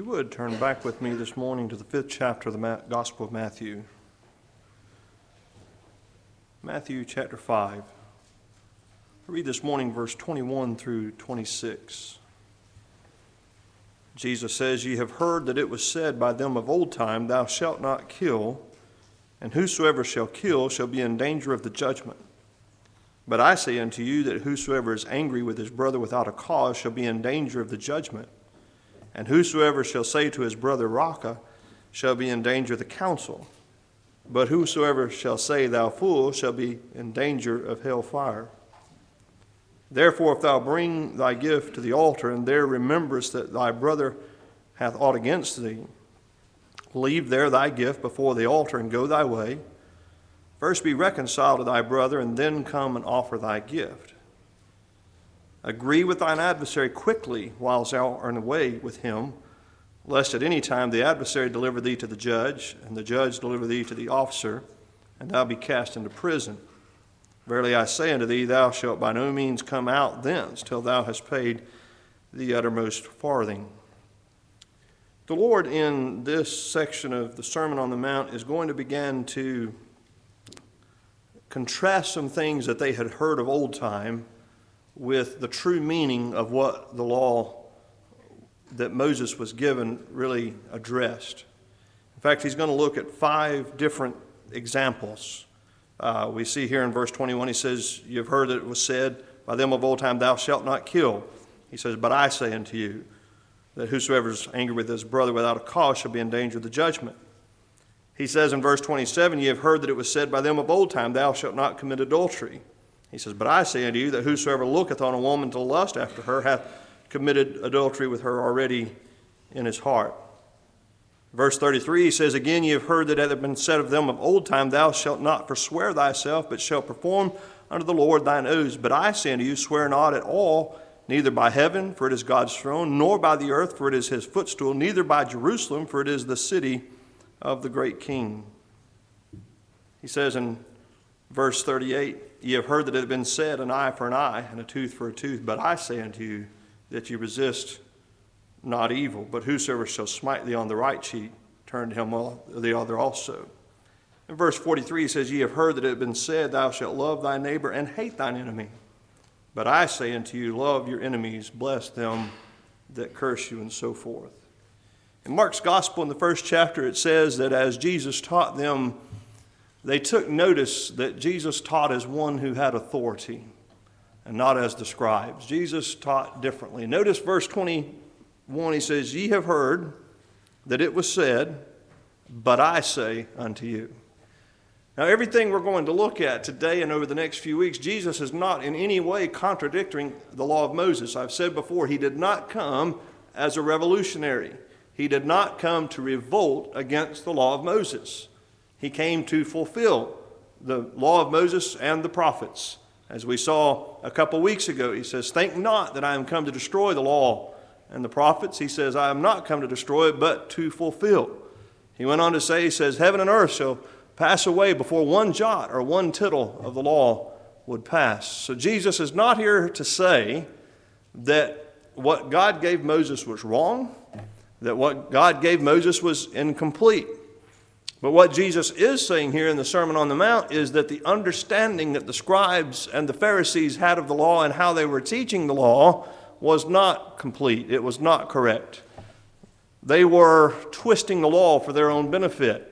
you would, turn back with me this morning to the fifth chapter of the Gospel of Matthew. Matthew chapter 5. I read this morning verse 21 through 26. Jesus says, Ye have heard that it was said by them of old time, Thou shalt not kill, and whosoever shall kill shall be in danger of the judgment. But I say unto you that whosoever is angry with his brother without a cause shall be in danger of the judgment. And whosoever shall say to his brother, Raca, shall be in danger of the council. But whosoever shall say, Thou fool, shall be in danger of hell fire. Therefore, if thou bring thy gift to the altar, and there rememberest that thy brother hath aught against thee, leave there thy gift before the altar, and go thy way. First be reconciled to thy brother, and then come and offer thy gift. Agree with thine adversary quickly whilst thou art away with him, lest at any time the adversary deliver thee to the judge, and the judge deliver thee to the officer, and thou be cast into prison. Verily I say unto thee, thou shalt by no means come out thence till thou hast paid the uttermost farthing. The Lord, in this section of the Sermon on the Mount, is going to begin to contrast some things that they had heard of old time with the true meaning of what the law that Moses was given really addressed. In fact, he's going to look at five different examples uh, we see here in verse 21, he says, You've heard that it was said by them of old time, Thou shalt not kill. He says, But I say unto you, that whosoever is angry with his brother without a cause shall be in danger of the judgment. He says in verse 27, Ye have heard that it was said by them of old time, Thou shalt not commit adultery. He says, But I say unto you, that whosoever looketh on a woman to lust after her hath committed adultery with her already in his heart. Verse 33 he says, Again, ye have heard that it hath been said of them of old time, Thou shalt not forswear thyself, but shalt perform unto the Lord thine oaths. But I say unto you, swear not at all, neither by heaven, for it is God's throne, nor by the earth, for it is his footstool, neither by Jerusalem, for it is the city of the great king. He says in verse 38, Ye have heard that it hath been said, An eye for an eye, and a tooth for a tooth. But I say unto you, that ye resist not evil, but whosoever shall smite thee on the right cheek, turn to him the other also. In verse 43, he says, Ye have heard that it had been said, Thou shalt love thy neighbor and hate thine enemy. But I say unto you, Love your enemies, bless them that curse you, and so forth. In Mark's Gospel, in the first chapter, it says that as Jesus taught them, they took notice that Jesus taught as one who had authority and not as the scribes. Jesus taught differently. Notice verse 21, he says, Ye have heard that it was said, but I say unto you. Now, everything we're going to look at today and over the next few weeks, Jesus is not in any way contradicting the law of Moses. I've said before, he did not come as a revolutionary, he did not come to revolt against the law of Moses. He came to fulfill the law of Moses and the prophets. As we saw a couple weeks ago, he says, Think not that I am come to destroy the law and the prophets. He says, I am not come to destroy but to fulfill. He went on to say, He says, Heaven and earth shall pass away before one jot or one tittle of the law would pass. So Jesus is not here to say that what God gave Moses was wrong, that what God gave Moses was incomplete. But what Jesus is saying here in the Sermon on the Mount is that the understanding that the scribes and the Pharisees had of the law and how they were teaching the law was not complete, it was not correct. They were twisting the law for their own benefit.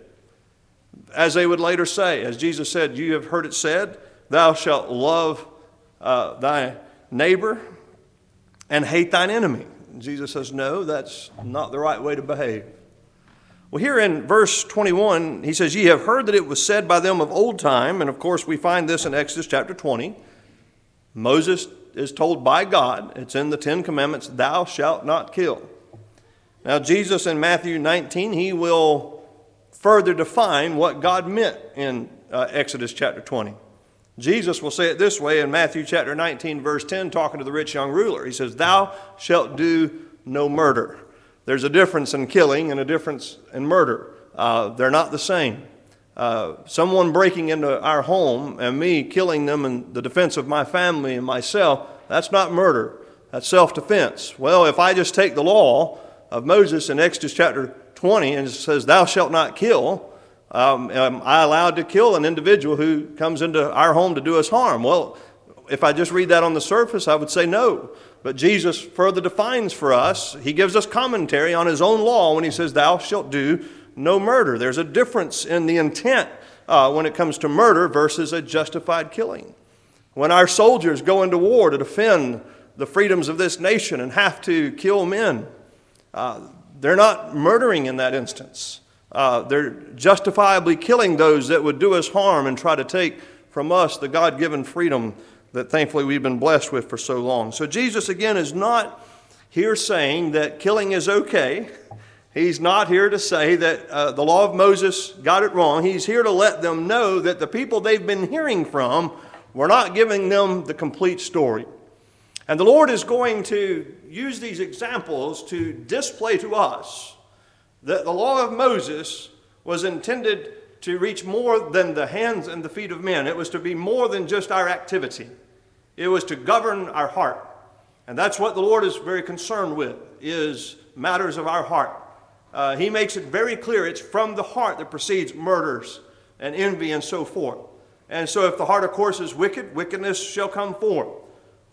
As they would later say, as Jesus said, You have heard it said, Thou shalt love uh, thy neighbor and hate thine enemy. Jesus says, No, that's not the right way to behave. Well, here in verse 21, he says, Ye have heard that it was said by them of old time, and of course we find this in Exodus chapter 20. Moses is told by God, it's in the Ten Commandments, thou shalt not kill. Now, Jesus in Matthew 19, he will further define what God meant in uh, Exodus chapter 20. Jesus will say it this way in Matthew chapter 19, verse 10, talking to the rich young ruler. He says, Thou shalt do no murder. There's a difference in killing and a difference in murder. Uh, they're not the same. Uh, someone breaking into our home and me killing them in the defense of my family and myself, that's not murder. That's self defense. Well, if I just take the law of Moses in Exodus chapter 20 and it says, Thou shalt not kill, um, am I allowed to kill an individual who comes into our home to do us harm? Well, if I just read that on the surface, I would say no. But Jesus further defines for us, he gives us commentary on his own law when he says, Thou shalt do no murder. There's a difference in the intent uh, when it comes to murder versus a justified killing. When our soldiers go into war to defend the freedoms of this nation and have to kill men, uh, they're not murdering in that instance. Uh, they're justifiably killing those that would do us harm and try to take from us the God given freedom that thankfully we've been blessed with for so long. So, Jesus again is not here saying that killing is okay. He's not here to say that uh, the law of Moses got it wrong. He's here to let them know that the people they've been hearing from were not giving them the complete story. And the Lord is going to use these examples to display to us that the law of Moses was intended to reach more than the hands and the feet of men. It was to be more than just our activity. It was to govern our heart. And that's what the Lord is very concerned with, is matters of our heart. Uh, he makes it very clear it's from the heart that proceeds murders and envy and so forth. And so if the heart, of course, is wicked, wickedness shall come forth.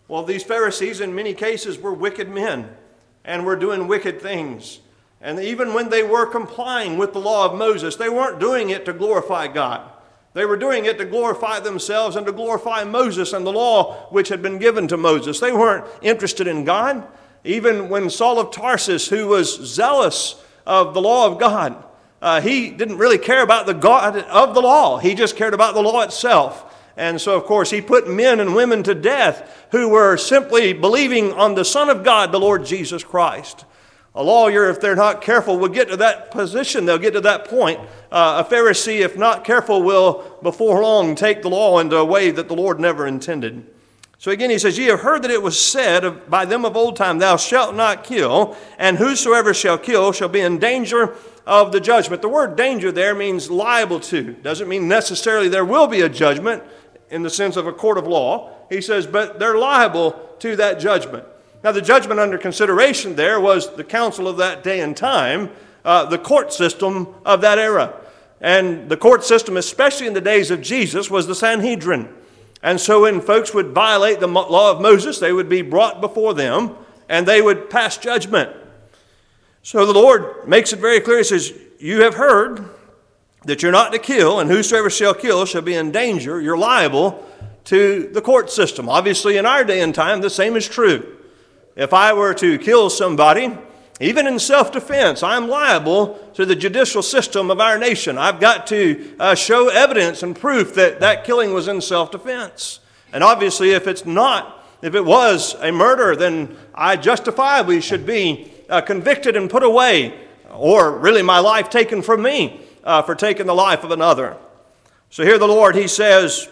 Well, these Pharisees, in many cases, were wicked men and were doing wicked things. And even when they were complying with the law of Moses, they weren't doing it to glorify God. They were doing it to glorify themselves and to glorify Moses and the law which had been given to Moses. They weren't interested in God. Even when Saul of Tarsus, who was zealous of the law of God, uh, he didn't really care about the God of the law. He just cared about the law itself. And so, of course, he put men and women to death who were simply believing on the Son of God, the Lord Jesus Christ. A lawyer, if they're not careful, will get to that position. They'll get to that point. Uh, a Pharisee, if not careful, will before long take the law into a way that the Lord never intended. So again, he says, Ye have heard that it was said by them of old time, Thou shalt not kill, and whosoever shall kill shall be in danger of the judgment. The word danger there means liable to. Doesn't mean necessarily there will be a judgment in the sense of a court of law. He says, but they're liable to that judgment. Now, the judgment under consideration there was the council of that day and time, uh, the court system of that era. And the court system, especially in the days of Jesus, was the Sanhedrin. And so when folks would violate the law of Moses, they would be brought before them and they would pass judgment. So the Lord makes it very clear. He says, You have heard that you're not to kill, and whosoever shall kill shall be in danger. You're liable to the court system. Obviously, in our day and time, the same is true. If I were to kill somebody, even in self defense, I'm liable to the judicial system of our nation. I've got to uh, show evidence and proof that that killing was in self defense. And obviously, if it's not, if it was a murder, then I justifiably should be uh, convicted and put away, or really my life taken from me uh, for taking the life of another. So here the Lord, He says,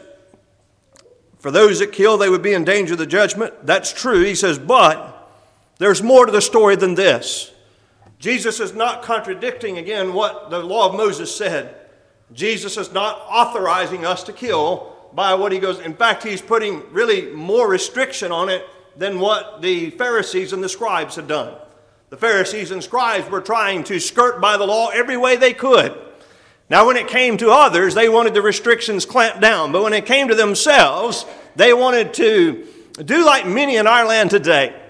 for those that kill, they would be in danger of the judgment. That's true. He says, but there's more to the story than this. Jesus is not contradicting again what the law of Moses said. Jesus is not authorizing us to kill by what he goes. In fact, he's putting really more restriction on it than what the Pharisees and the scribes had done. The Pharisees and scribes were trying to skirt by the law every way they could. Now, when it came to others, they wanted the restrictions clamped down. But when it came to themselves, they wanted to do like many in our land today.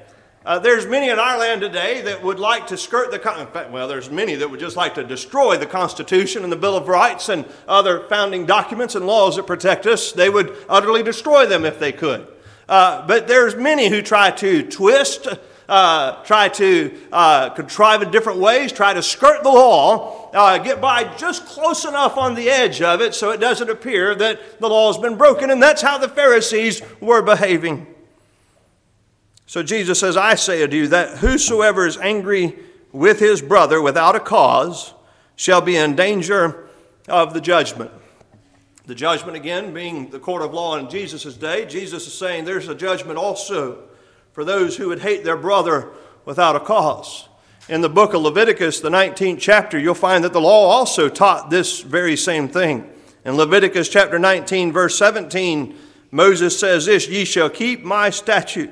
Uh, there's many in our land today that would like to skirt the, in fact, well, there's many that would just like to destroy the Constitution and the Bill of Rights and other founding documents and laws that protect us. They would utterly destroy them if they could. Uh, but there's many who try to twist, uh, try to uh, contrive in different ways, try to skirt the law, uh, get by just close enough on the edge of it so it doesn't appear that the law has been broken. And that's how the Pharisees were behaving. So Jesus says, I say unto you that whosoever is angry with his brother without a cause shall be in danger of the judgment. The judgment, again, being the court of law in Jesus' day, Jesus is saying there's a judgment also for those who would hate their brother without a cause. In the book of Leviticus, the 19th chapter, you'll find that the law also taught this very same thing. In Leviticus chapter 19, verse 17, Moses says this Ye shall keep my statute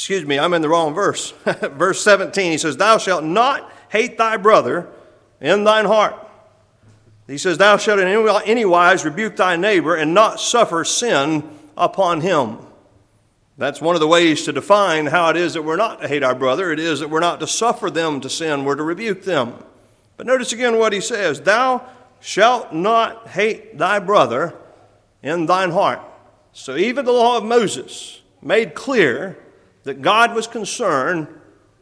excuse me, I'm in the wrong verse. verse 17, he says, Thou shalt not hate thy brother in thine heart. He says, Thou shalt in any wise rebuke thy neighbor and not suffer sin upon him. That's one of the ways to define how it is that we're not to hate our brother. It is that we're not to suffer them to sin, we're to rebuke them. But notice again what he says Thou shalt not hate thy brother in thine heart. So even the law of Moses made clear that God was concerned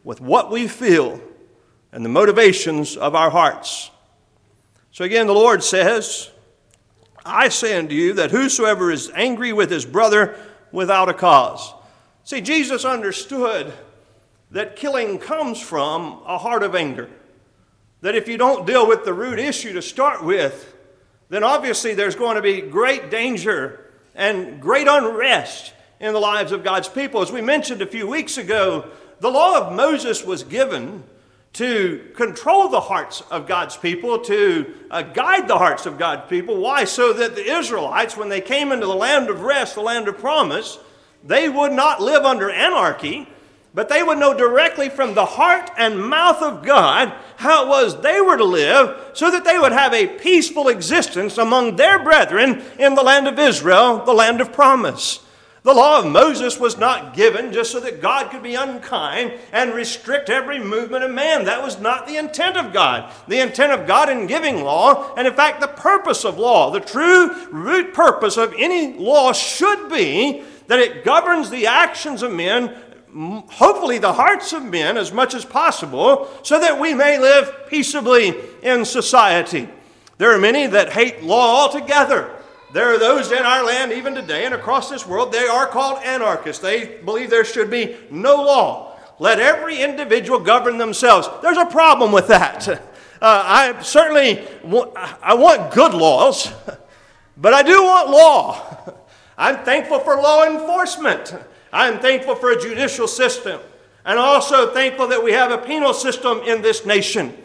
with what we feel and the motivations of our hearts. So again, the Lord says, I say unto you that whosoever is angry with his brother without a cause. See, Jesus understood that killing comes from a heart of anger. That if you don't deal with the root issue to start with, then obviously there's going to be great danger and great unrest in the lives of God's people. As we mentioned a few weeks ago, the law of Moses was given to control the hearts of God's people, to uh, guide the hearts of God's people. Why? So that the Israelites, when they came into the land of rest, the land of promise, they would not live under anarchy, but they would know directly from the heart and mouth of God how it was they were to live, so that they would have a peaceful existence among their brethren in the land of Israel, the land of promise. The law of Moses was not given just so that God could be unkind and restrict every movement of man. That was not the intent of God. The intent of God in giving law, and in fact, the purpose of law, the true root purpose of any law should be that it governs the actions of men, hopefully the hearts of men as much as possible, so that we may live peaceably in society. There are many that hate law altogether. There are those in our land, even today, and across this world, they are called anarchists. They believe there should be no law. Let every individual govern themselves. There's a problem with that. Uh, I certainly I want good laws, but I do want law. I'm thankful for law enforcement. I'm thankful for a judicial system. And also thankful that we have a penal system in this nation.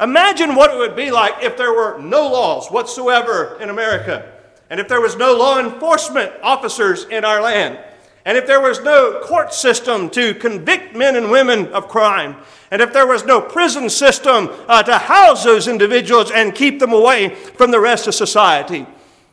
Imagine what it would be like if there were no laws whatsoever in America and if there was no law enforcement officers in our land, and if there was no court system to convict men and women of crime, and if there was no prison system uh, to house those individuals and keep them away from the rest of society,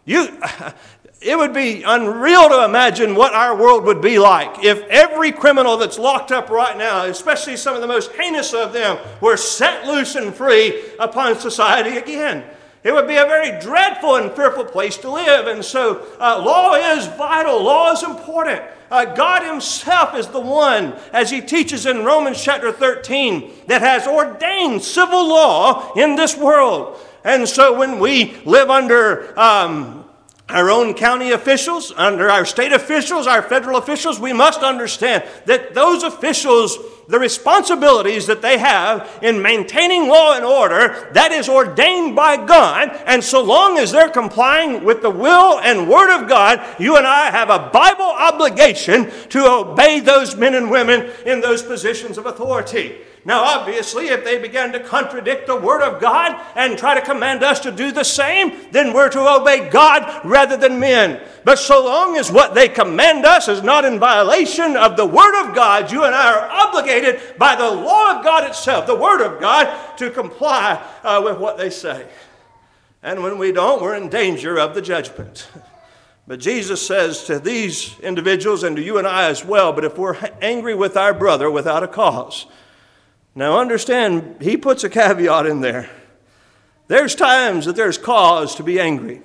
you, it would be unreal to imagine what our world would be like if every criminal that's locked up right now, especially some of the most heinous of them, were set loose and free upon society again. It would be a very dreadful and fearful place to live. And so, uh, law is vital, law is important. Uh, God Himself is the one, as He teaches in Romans chapter 13, that has ordained civil law in this world. And so, when we live under um, our own county officials, under our state officials, our federal officials, we must understand that those officials the responsibilities that they have in maintaining law and order that is ordained by God. And so long as they're complying with the will and word of God, you and I have a Bible obligation to obey those men and women in those positions of authority. Now, obviously, if they begin to contradict the Word of God and try to command us to do the same, then we're to obey God rather than men. But so long as what they command us is not in violation of the Word of God, you and I are obligated by the law of God itself, the Word of God, to comply uh, with what they say. And when we don't, we're in danger of the judgment. But Jesus says to these individuals and to you and I as well, but if we're angry with our brother without a cause, now, understand, he puts a caveat in there. There's times that there's cause to be angry.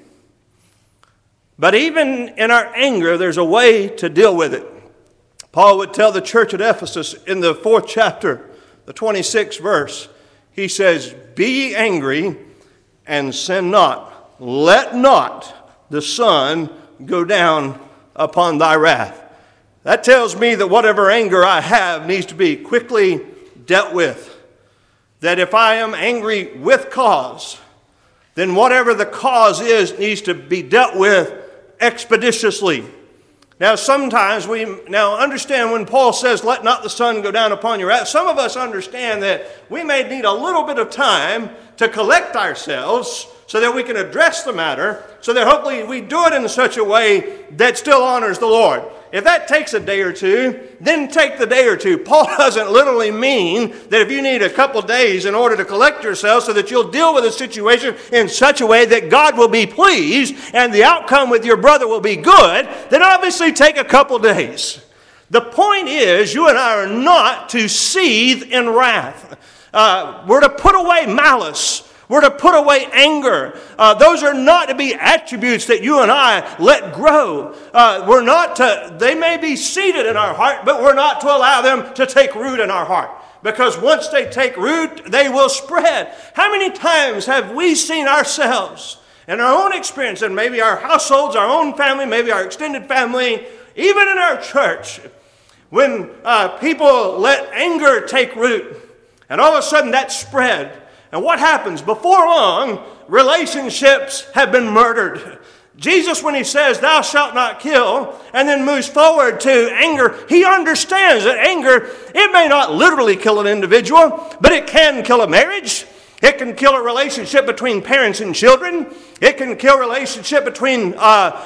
But even in our anger, there's a way to deal with it. Paul would tell the church at Ephesus in the fourth chapter, the 26th verse, he says, Be angry and sin not. Let not the sun go down upon thy wrath. That tells me that whatever anger I have needs to be quickly dealt with. That if I am angry with cause, then whatever the cause is needs to be dealt with expeditiously. Now, sometimes we now understand when Paul says, Let not the sun go down upon your wrath. Some of us understand that we may need a little bit of time to collect ourselves so that we can address the matter, so that hopefully we do it in such a way that still honors the Lord. if that takes a day or two, then take the day or two. Paul doesn't literally mean that if you need a couple days in order to collect yourself so that you'll deal with the situation in such a way that God will be pleased and the outcome with your brother will be good, then obviously take a couple days. The point is, you and I are not to seethe in wrath. Uh, we're to put away malice. We're to put away anger. Uh, those are not to be attributes that you and I let grow. Uh, we're not to, they may be seated in our heart, but we're not to allow them to take root in our heart. Because once they take root, they will spread. How many times have we seen ourselves in our own experience, and maybe our households, our own family, maybe our extended family, even in our church, when uh, people let anger take root, and all of a sudden that spread. And what happens? Before long, relationships have been murdered. Jesus, when he says, Thou shalt not kill, and then moves forward to anger, he understands that anger, it may not literally kill an individual, but it can kill a marriage. It can kill a relationship between parents and children. It can kill a relationship between uh,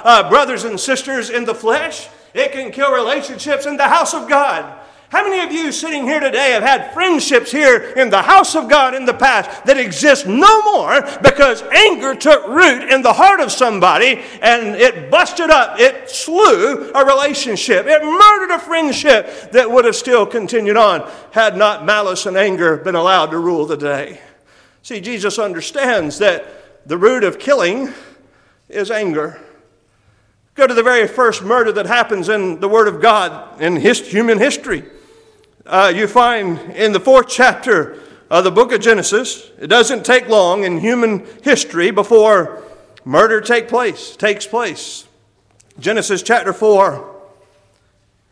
uh, brothers and sisters in the flesh. It can kill relationships in the house of God. How many of you sitting here today have had friendships here in the house of God in the past that exist no more because anger took root in the heart of somebody and it busted up, it slew a relationship, it murdered a friendship that would have still continued on had not malice and anger been allowed to rule the day? See, Jesus understands that the root of killing is anger. Go to the very first murder that happens in the Word of God in his, human history uh, you find in the fourth chapter of the book of Genesis. It doesn't take long in human history before murder take place, takes place. Genesis chapter 4,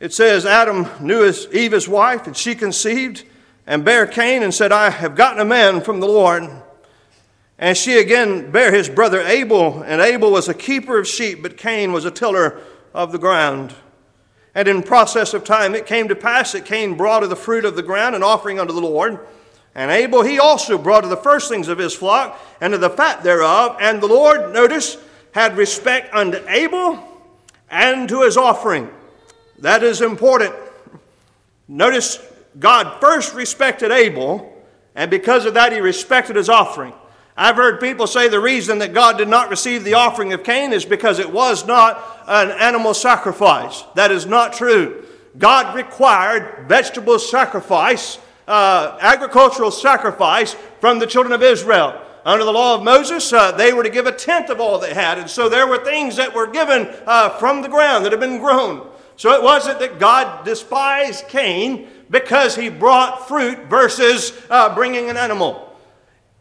it says, Adam knew his, Eve his wife, and she conceived and bare Cain and said, I have gotten a man from the Lord. And she again bare his brother Abel, and Abel was a keeper of sheep, but Cain was a tiller of the ground. And in process of time it came to pass that Cain brought of the fruit of the ground an offering unto the Lord. And Abel he also brought of the firstlings of his flock and of the fat thereof. And the Lord, notice, had respect unto Abel and to his offering. That is important. Notice God first respected Abel, and because of that, he respected his offering. I've heard people say the reason that God did not receive the offering of Cain is because it was not an animal sacrifice. That is not true. God required vegetable sacrifice, uh, agricultural sacrifice from the children of Israel. Under the law of Moses, uh, they were to give a tenth of all they had. And so there were things that were given uh, from the ground that had been grown. So it wasn't that God despised Cain because he brought fruit versus uh, bringing an animal.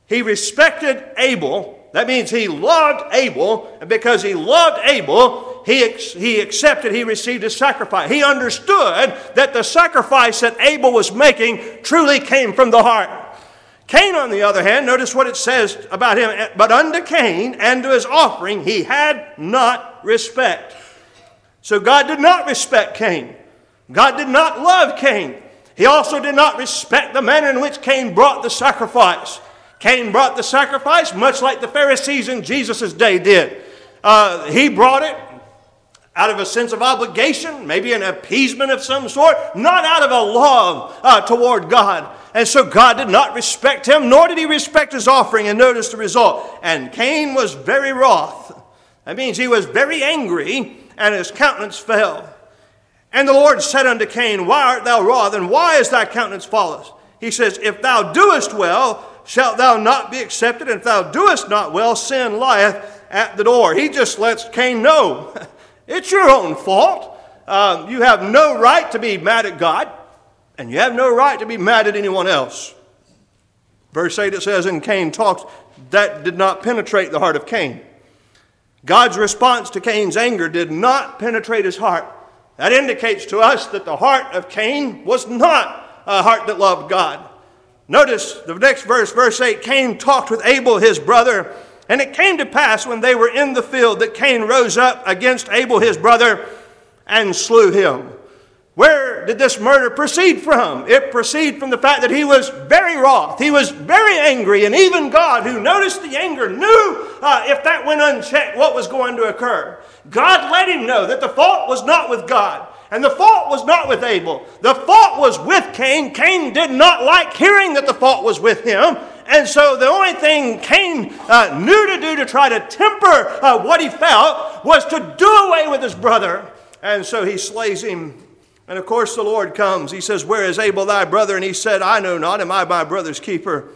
He respected Abel. That means he loved Abel, and because he loved Abel, he, he accepted, he received a sacrifice. He understood that the sacrifice that Abel was making truly came from the heart. Cain, on the other hand, notice what it says about him. But unto Cain and to his offering he had not respect. So God did not respect Cain. God did not love Cain. He also did not respect the manner in which Cain brought the sacrifice. Cain brought the sacrifice much like the Pharisees in Jesus' day did. Uh, he brought it out of a sense of obligation, maybe an appeasement of some sort, not out of a love uh, toward God. And so God did not respect him, nor did he respect his offering. And notice the result. And Cain was very wroth. That means he was very angry, and his countenance fell. And the Lord said unto Cain, Why art thou wroth, and why is thy countenance fallen? He says, If thou doest well, shalt thou not be accepted, and if thou doest not well, sin lieth at the door. He just lets Cain know it's your own fault. Um, you have no right to be mad at God, and you have no right to be mad at anyone else. Verse 8 it says, And Cain talks, that did not penetrate the heart of Cain. God's response to Cain's anger did not penetrate his heart. That indicates to us that the heart of Cain was not a heart that loved God. Notice the next verse, verse 8 Cain talked with Abel, his brother. And it came to pass when they were in the field that Cain rose up against Abel, his brother, and slew him. Where did this murder proceed from? It proceeded from the fact that he was very wroth. He was very angry. And even God, who noticed the anger, knew uh, if that went unchecked what was going to occur. God let him know that the fault was not with God. And the fault was not with Abel. The fault was with Cain. Cain did not like hearing that the fault was with him. And so the only thing Cain uh, knew to do to try to temper uh, what he felt was to do away with his brother. And so he slays him. And of course, the Lord comes. He says, Where is Abel thy brother? And he said, I know not. Am I my brother's keeper?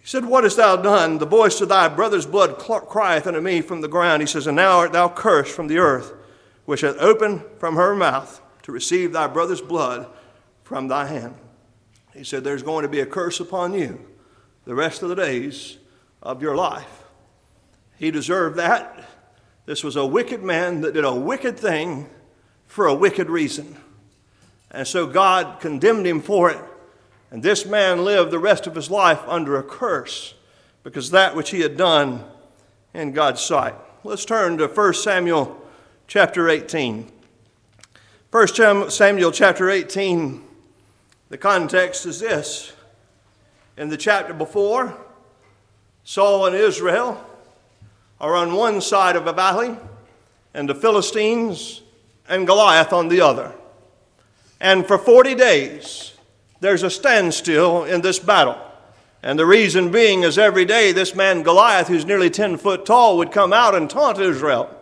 He said, What hast thou done? The voice of thy brother's blood crieth unto me from the ground. He says, And now art thou cursed from the earth, which hath opened from her mouth to receive thy brother's blood from thy hand. He said, There's going to be a curse upon you the rest of the days of your life. He deserved that. This was a wicked man that did a wicked thing for a wicked reason. And so God condemned him for it. And this man lived the rest of his life under a curse because that which he had done in God's sight. Let's turn to 1 Samuel chapter 18. 1 Samuel chapter 18, the context is this in the chapter before, Saul and Israel are on one side of a valley, and the Philistines and Goliath on the other. And for 40 days, there's a standstill in this battle. And the reason being is every day this man Goliath, who's nearly 10 foot tall, would come out and taunt Israel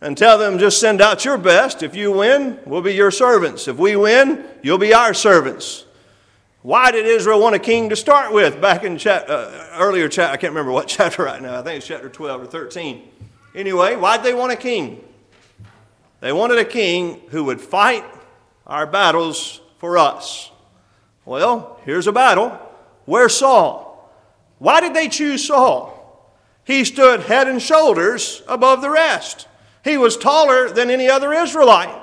and tell them, just send out your best. If you win, we'll be your servants. If we win, you'll be our servants. Why did Israel want a king to start with? Back in uh, earlier chapter, I can't remember what chapter right now. I think it's chapter 12 or 13. Anyway, why'd they want a king? They wanted a king who would fight our battles for us. Well, here's a battle. Where's Saul? Why did they choose Saul? He stood head and shoulders above the rest. He was taller than any other Israelite.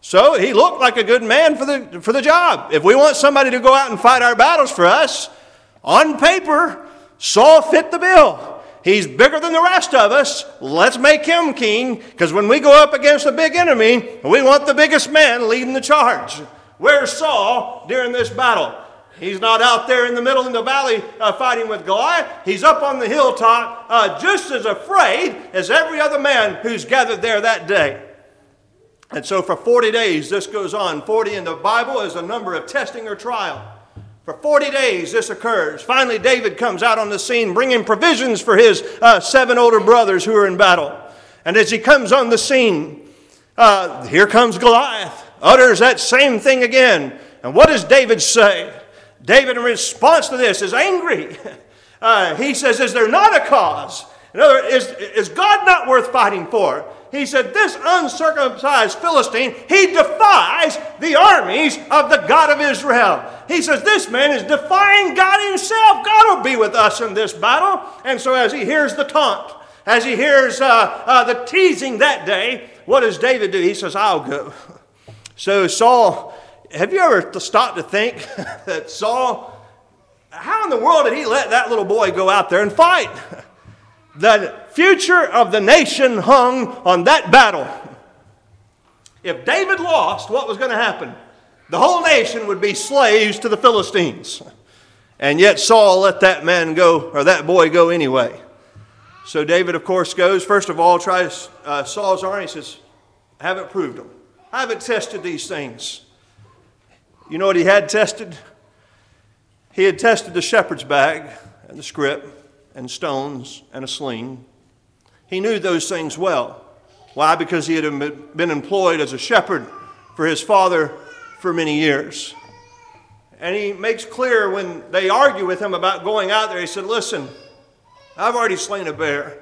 So he looked like a good man for the, for the job. If we want somebody to go out and fight our battles for us, on paper, Saul fit the bill. He's bigger than the rest of us. Let's make him king, because when we go up against a big enemy, we want the biggest man leading the charge. Where's Saul during this battle? He's not out there in the middle in the valley uh, fighting with Goliath. He's up on the hilltop, uh, just as afraid as every other man who's gathered there that day. And so for 40 days, this goes on. 40 in the Bible is a number of testing or trial. For 40 days, this occurs. Finally, David comes out on the scene bringing provisions for his uh, seven older brothers who are in battle. And as he comes on the scene, uh, here comes Goliath, utters that same thing again. And what does David say? David, in response to this, is angry. Uh, he says, Is there not a cause? In other words, is, is God not worth fighting for? he said, This uncircumcised Philistine, he defies the armies of the God of Israel. He says, This man is defying God himself. God will be with us in this battle. And so, as he hears the taunt, as he hears uh, uh, the teasing that day, what does David do? He says, I'll go. So, Saul, have you ever stopped to think that Saul, how in the world did he let that little boy go out there and fight? The future of the nation hung on that battle. If David lost, what was going to happen? The whole nation would be slaves to the Philistines. And yet Saul let that man go, or that boy go anyway. So David, of course, goes, first of all, tries uh, Saul's army. Says, I haven't proved them. I haven't tested these things. You know what he had tested? He had tested the shepherd's bag and the scrip and stones and a sling. He knew those things well. Why? Because he had been employed as a shepherd for his father for many years. And he makes clear when they argue with him about going out there, he said, Listen, I've already slain a bear.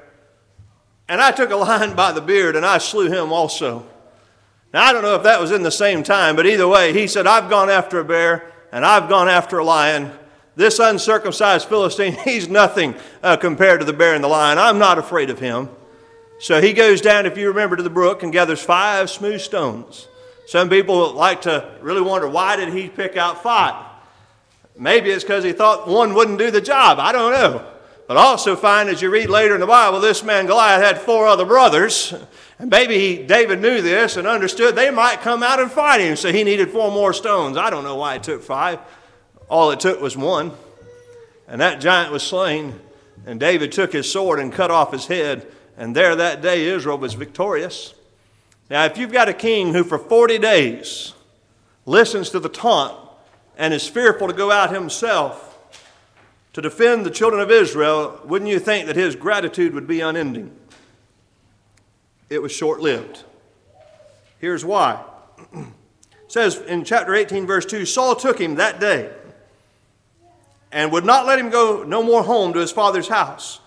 And I took a lion by the beard and I slew him also. Now, I don't know if that was in the same time, but either way, he said, I've gone after a bear and I've gone after a lion this uncircumcised Philistine, he's nothing uh, compared to the bear and the lion. I'm not afraid of him. So he goes down, if you remember, to the brook and gathers five smooth stones. Some people like to really wonder why did he pick out five? Maybe it's because he thought one wouldn't do the job. I don't know. But also find as you read later in the Bible, this man Goliath had four other brothers. And maybe David knew this and understood they might come out and fight him, so he needed four more stones. I don't know why he took five. All it took was one. And that giant was slain. And David took his sword and cut off his head. And there that day Israel was victorious. Now, if you've got a king who for 40 days listens to the taunt and is fearful to go out himself to defend the children of Israel, wouldn't you think that his gratitude would be unending? It was short lived. Here's why. it says in chapter 18, verse 2 Saul took him that day and would not let him go no more home to his father's house.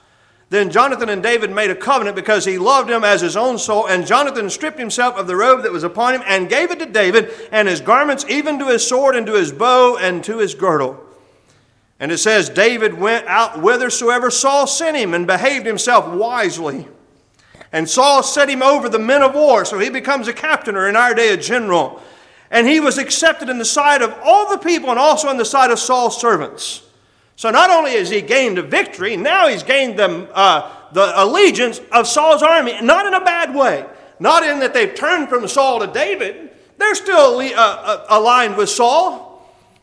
Then Jonathan and David made a covenant because he loved him as his own soul. And Jonathan stripped himself of the robe that was upon him and gave it to David, and his garments, even to his sword, and to his bow, and to his girdle. And it says, David went out whithersoever Saul sent him and behaved himself wisely. And Saul set him over the men of war, so he becomes a captain, or in our day, a general. And he was accepted in the sight of all the people and also in the sight of Saul's servants. So not only has he gained a victory, now he's gained the, uh, the allegiance of Saul's army, not in a bad way. Not in that they've turned from Saul to David. They're still uh, uh, aligned with Saul.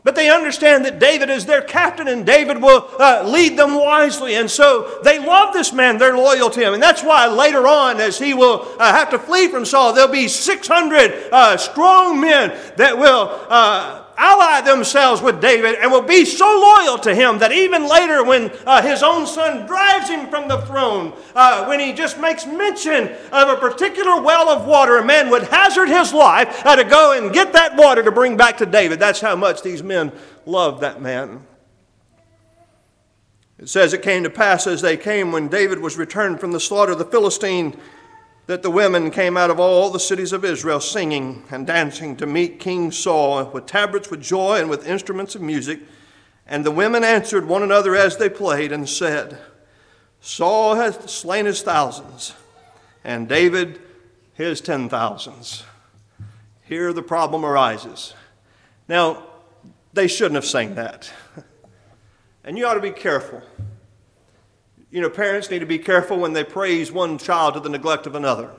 But they understand that David is their captain and David will uh, lead them wisely. And so they love this man. They're loyal to him. And that's why later on, as he will uh, have to flee from Saul, there'll be 600 uh, strong men that will uh, ally themselves with David and will be so loyal to him that even later, when uh, his own son drives him from the throne, uh, when he just makes mention of a particular well of water, a man would hazard his life uh, to go and get that water to bring back to David. That's how much these men loved that man. It says it came to pass as they came when David was returned from the slaughter of the Philistine that the women came out of all the cities of Israel singing and dancing to meet King Saul with tabrets with joy and with instruments of music. And the women answered one another as they played and said, Saul hath slain his thousands, and David his ten thousands. Here the problem arises. Now, they shouldn't have sang that. And you ought to be careful you know, parents need to be careful when they praise one child to the neglect of another.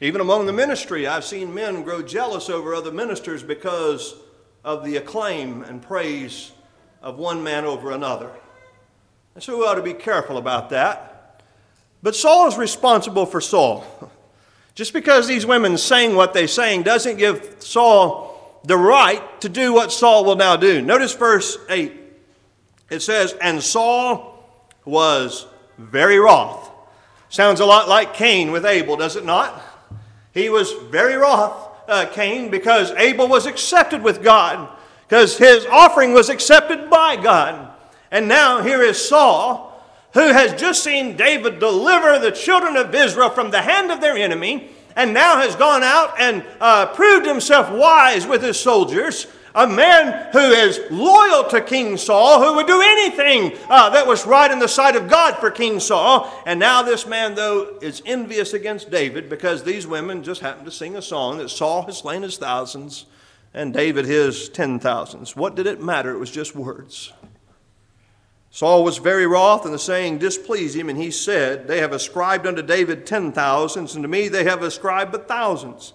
Even among the ministry, I've seen men grow jealous over other ministers because of the acclaim and praise of one man over another. And so we ought to be careful about that. But Saul is responsible for Saul. Just because these women sang what they sang doesn't give Saul the right to do what Saul will now do. Notice verse 8. It says, And Saul was very wroth. Sounds a lot like Cain with Abel, does it not? He was very wroth, uh, Cain, because Abel was accepted with God, because his offering was accepted by God. And now here is Saul, who has just seen David deliver the children of Israel from the hand of their enemy, and now has gone out and uh, proved himself wise with his soldiers a man who is loyal to King Saul, who would do anything uh, that was right in the sight of God for King Saul. And now this man, though, is envious against David because these women just happened to sing a song that Saul has slain his thousands and David his ten thousands. What did it matter? It was just words. Saul was very wroth, and the saying displeased him, and he said, They have ascribed unto David ten thousands, and to me they have ascribed but thousands.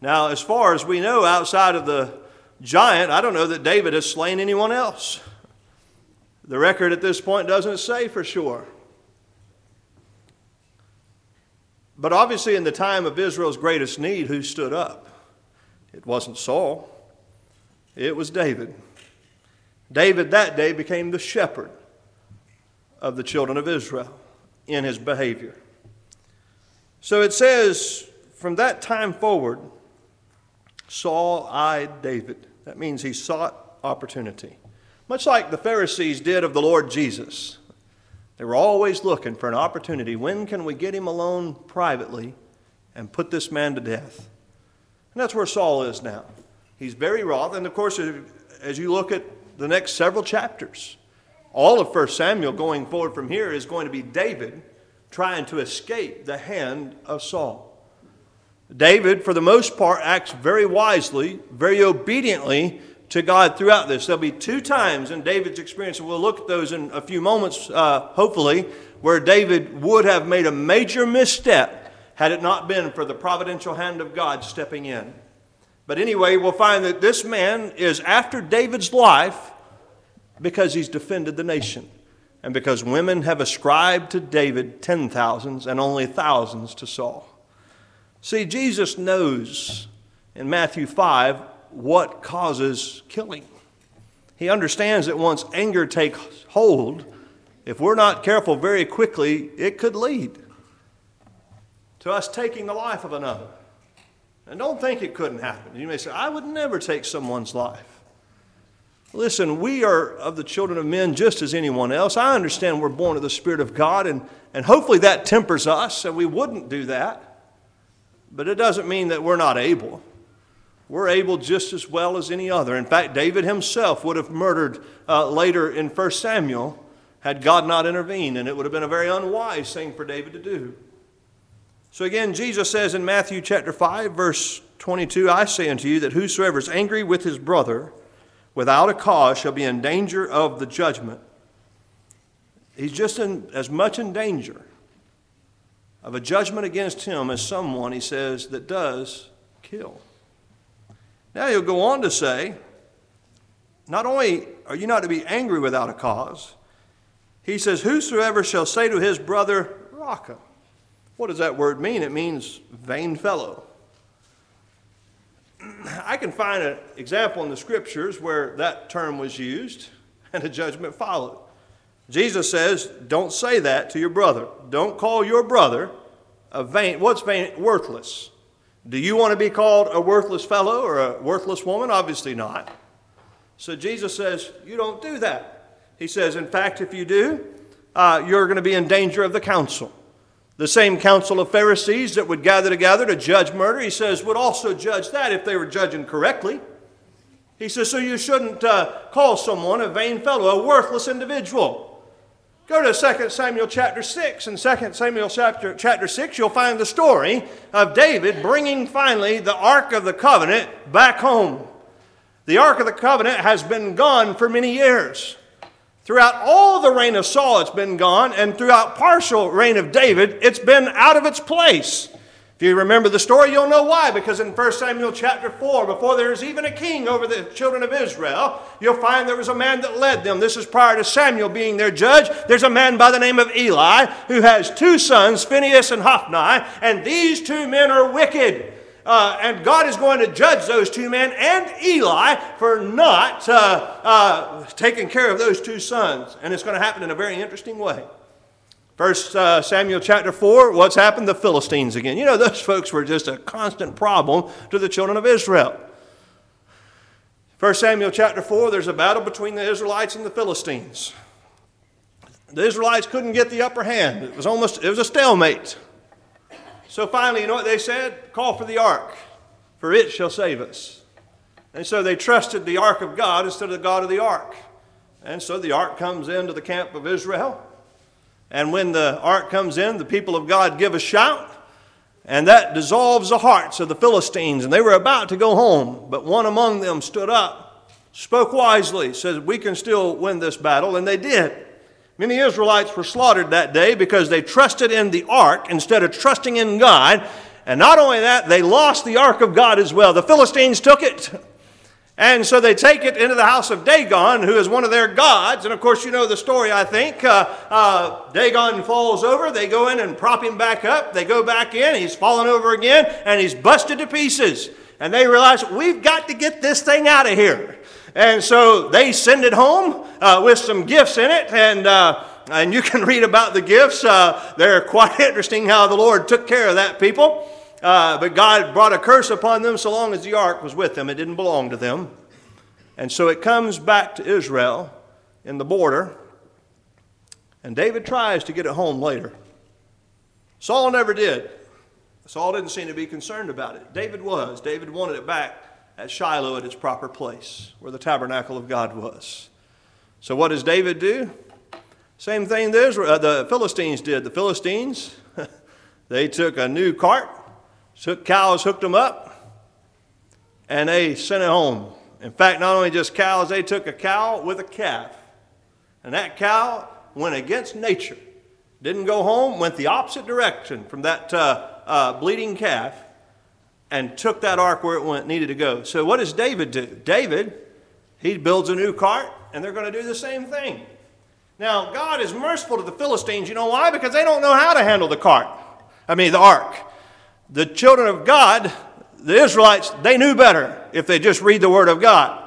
Now, as far as we know, outside of the giant, I don't know that David has slain anyone else. The record at this point doesn't say for sure. But obviously, in the time of Israel's greatest need, who stood up? It wasn't Saul, it was David. David that day became the shepherd of the children of Israel in his behavior. So it says, from that time forward, Saul eyed David. That means he sought opportunity. Much like the Pharisees did of the Lord Jesus. They were always looking for an opportunity. When can we get him alone privately and put this man to death? And that's where Saul is now. He's very wroth. And of course, as you look at the next several chapters, all of 1 Samuel going forward from here is going to be David trying to escape the hand of Saul. David, for the most part, acts very wisely, very obediently to God throughout this. There'll be two times in David's experience, and we'll look at those in a few moments, uh, hopefully, where David would have made a major misstep had it not been for the providential hand of God stepping in. But anyway, we'll find that this man is after David's life because he's defended the nation and because women have ascribed to David ten thousands and only thousands to Saul. See, Jesus knows in Matthew 5 what causes killing. He understands that once anger takes hold, if we're not careful very quickly, it could lead to us taking the life of another. And don't think it couldn't happen. You may say, I would never take someone's life. Listen, we are of the children of men just as anyone else. I understand we're born of the Spirit of God, and, and hopefully that tempers us, and we wouldn't do that. But it doesn't mean that we're not able. We're able just as well as any other. In fact, David himself would have murdered uh, later in 1 Samuel had God not intervened, and it would have been a very unwise thing for David to do. So again, Jesus says in Matthew chapter 5, verse 22, I say unto you that whosoever is angry with his brother without a cause shall be in danger of the judgment. He's just in, as much in danger of a judgment against him as someone, he says, that does kill. Now he'll go on to say, not only are you not to be angry without a cause, he says, Whosoever shall say to his brother, Raca. What does that word mean? It means vain fellow. I can find an example in the scriptures where that term was used and a judgment followed. Jesus says, Don't say that to your brother. Don't call your brother a vain. What's vain? Worthless. Do you want to be called a worthless fellow or a worthless woman? Obviously not. So Jesus says, You don't do that. He says, In fact, if you do, uh, you're going to be in danger of the council. The same council of Pharisees that would gather together to judge murder, he says, would also judge that if they were judging correctly. He says, so you shouldn't uh, call someone a vain fellow, a worthless individual. Go to 2 Samuel chapter 6. In 2 Samuel chapter, chapter 6, you'll find the story of David bringing finally the Ark of the Covenant back home. The Ark of the Covenant has been gone for many years. Throughout all the reign of Saul, it's been gone, and throughout partial reign of David, it's been out of its place. If you remember the story, you'll know why. Because in 1 Samuel chapter 4, before there is even a king over the children of Israel, you'll find there was a man that led them. This is prior to Samuel being their judge. There's a man by the name of Eli who has two sons, Phinehas and Hophni, and these two men are wicked. Uh, and God is going to judge those two men and Eli for not uh, uh, taking care of those two sons. And it's going to happen in a very interesting way. First uh, Samuel chapter 4, what's happened? The Philistines again. You know, those folks were just a constant problem to the children of Israel. First Samuel chapter 4, there's a battle between the Israelites and the Philistines. The Israelites couldn't get the upper hand. It was almost, it was a stalemate. So finally, you know what they said? Call for the ark, for it shall save us. And so they trusted the ark of God instead of the God of the ark. And so the ark comes into the camp of Israel. And when the ark comes in, the people of God give a shout. And that dissolves the hearts of the Philistines. And they were about to go home. But one among them stood up, spoke wisely, said, We can still win this battle. And they did. Many Israelites were slaughtered that day because they trusted in the ark instead of trusting in God. And not only that, they lost the ark of God as well. The Philistines took it. And so they take it into the house of Dagon, who is one of their gods. And of course, you know the story, I think. Uh, uh, Dagon falls over. They go in and prop him back up. They go back in. He's fallen over again, and he's busted to pieces. And they realize, we've got to get this thing out of here. And so they send it home uh, with some gifts in it. And, uh, and you can read about the gifts. Uh, they're quite interesting how the Lord took care of that people. Uh, but God brought a curse upon them so long as the ark was with them. It didn't belong to them. And so it comes back to Israel in the border. And David tries to get it home later. Saul never did. Saul didn't seem to be concerned about it. David was. David wanted it back at Shiloh at its proper place, where the tabernacle of God was. So, what does David do? Same thing the, Israel, uh, the Philistines did. The Philistines, they took a new cart, took cows, hooked them up, and they sent it home. In fact, not only just cows, they took a cow with a calf. And that cow went against nature. Didn't go home, went the opposite direction from that uh, uh, bleeding calf and took that ark where it went, needed to go. So what does David do? David, he builds a new cart, and they're going to do the same thing. Now, God is merciful to the Philistines. You know why? Because they don't know how to handle the cart. I mean, the ark. The children of God, the Israelites, they knew better if they just read the Word of God.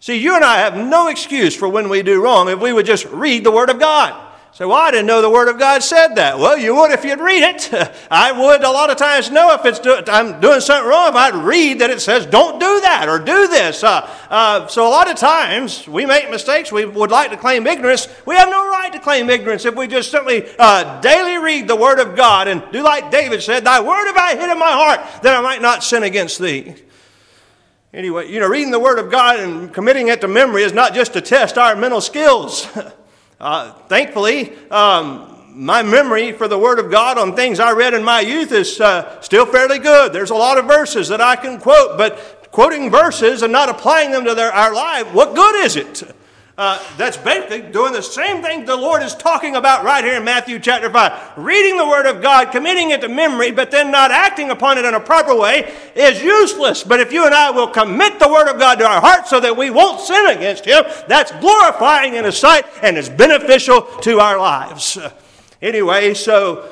See, you and I have no excuse for when we do wrong if we would just read the Word of God. So, well, I didn't know the Word of God said that. Well, you would if you'd read it. I would a lot of times know if it's do, I'm doing something wrong if I'd read that it says don't do that or do this. Uh, uh, so, a lot of times we make mistakes. We would like to claim ignorance. We have no right to claim ignorance if we just simply uh, daily read the Word of God and do like David said, Thy Word have I hid in my heart that I might not sin against Thee. Anyway, you know, reading the Word of God and committing it to memory is not just to test our mental skills. Uh, thankfully, um, my memory for the Word of God on things I read in my youth is uh, still fairly good. There's a lot of verses that I can quote, but quoting verses and not applying them to their, our life, what good is it? Uh, that's basically doing the same thing the Lord is talking about right here in Matthew chapter 5. Reading the Word of God, committing it to memory, but then not acting upon it in a proper way is useless. But if you and I will commit the Word of God to our hearts so that we won't sin against Him, that's glorifying in His sight and is beneficial to our lives. Anyway, so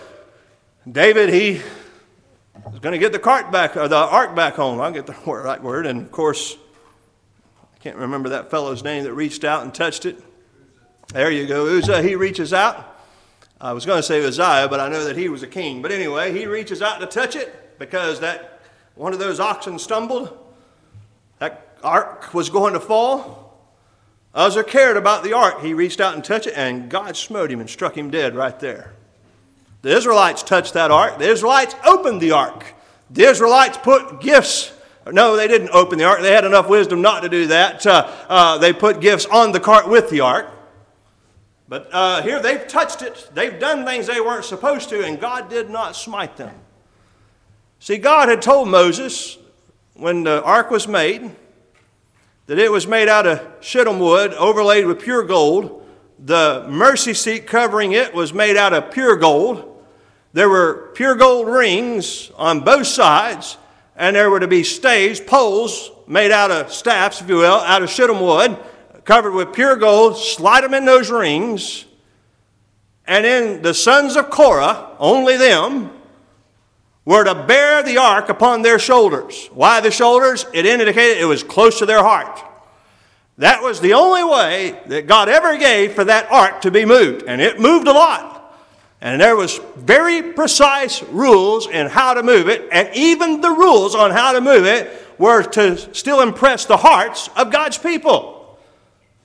David, he is going to get the cart back, or the ark back home. I'll get the right word. And of course, can't remember that fellow's name that reached out and touched it. There you go. Uzzah, he reaches out. I was going to say Uzziah, but I know that he was a king. But anyway, he reaches out to touch it because that one of those oxen stumbled. That ark was going to fall. Uzzah cared about the ark. He reached out and touched it, and God smote him and struck him dead right there. The Israelites touched that ark. The Israelites opened the ark. The Israelites put gifts no, they didn't open the ark. They had enough wisdom not to do that. Uh, uh, they put gifts on the cart with the ark. But uh, here they've touched it. They've done things they weren't supposed to, and God did not smite them. See, God had told Moses when the ark was made that it was made out of shittim wood overlaid with pure gold. The mercy seat covering it was made out of pure gold. There were pure gold rings on both sides and there were to be staves, poles made out of staffs, if you will, out of shittim wood, covered with pure gold, slide them in those rings. And then the sons of Korah, only them, were to bear the ark upon their shoulders. Why the shoulders? It indicated it was close to their heart. That was the only way that God ever gave for that ark to be moved, and it moved a lot. And there was very precise rules in how to move it, and even the rules on how to move it were to still impress the hearts of God's people.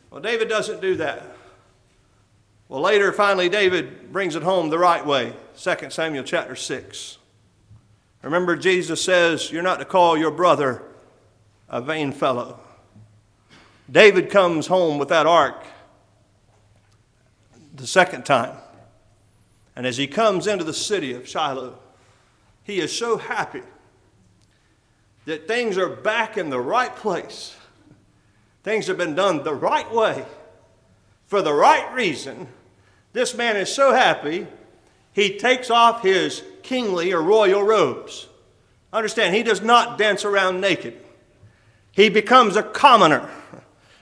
Well, David doesn't do that. Well, later, finally, David brings it home the right way. 2 Samuel chapter 6. Remember, Jesus says, You're not to call your brother a vain fellow. David comes home with that ark the second time. And as he comes into the city of Shiloh, he is so happy that things are back in the right place. Things have been done the right way, for the right reason. This man is so happy, he takes off his kingly or royal robes. Understand, he does not dance around naked. He becomes a commoner.